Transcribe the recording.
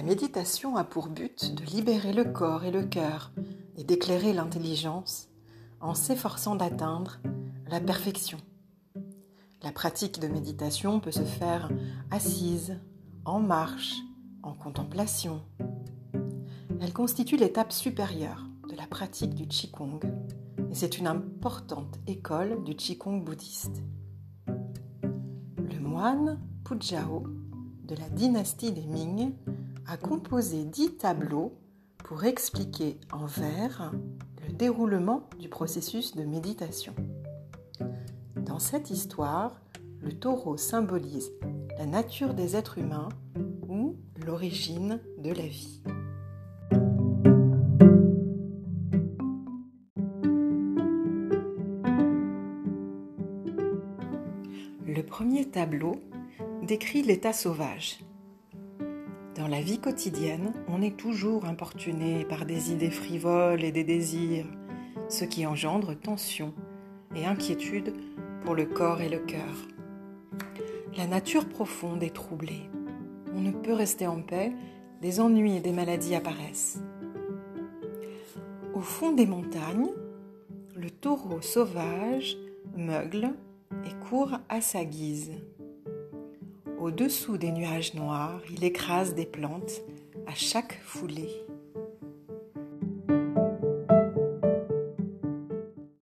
La méditation a pour but de libérer le corps et le cœur et d'éclairer l'intelligence en s'efforçant d'atteindre la perfection. La pratique de méditation peut se faire assise, en marche, en contemplation. Elle constitue l'étape supérieure de la pratique du Qigong et c'est une importante école du Qigong bouddhiste. Le moine Pujao de la dynastie des Ming a composé dix tableaux pour expliquer en vers le déroulement du processus de méditation. Dans cette histoire, le taureau symbolise la nature des êtres humains ou l'origine de la vie. Le premier tableau décrit l'état sauvage, dans la vie quotidienne, on est toujours importuné par des idées frivoles et des désirs, ce qui engendre tension et inquiétude pour le corps et le cœur. La nature profonde est troublée. On ne peut rester en paix, des ennuis et des maladies apparaissent. Au fond des montagnes, le taureau sauvage meugle et court à sa guise. Au-dessous des nuages noirs, il écrase des plantes à chaque foulée.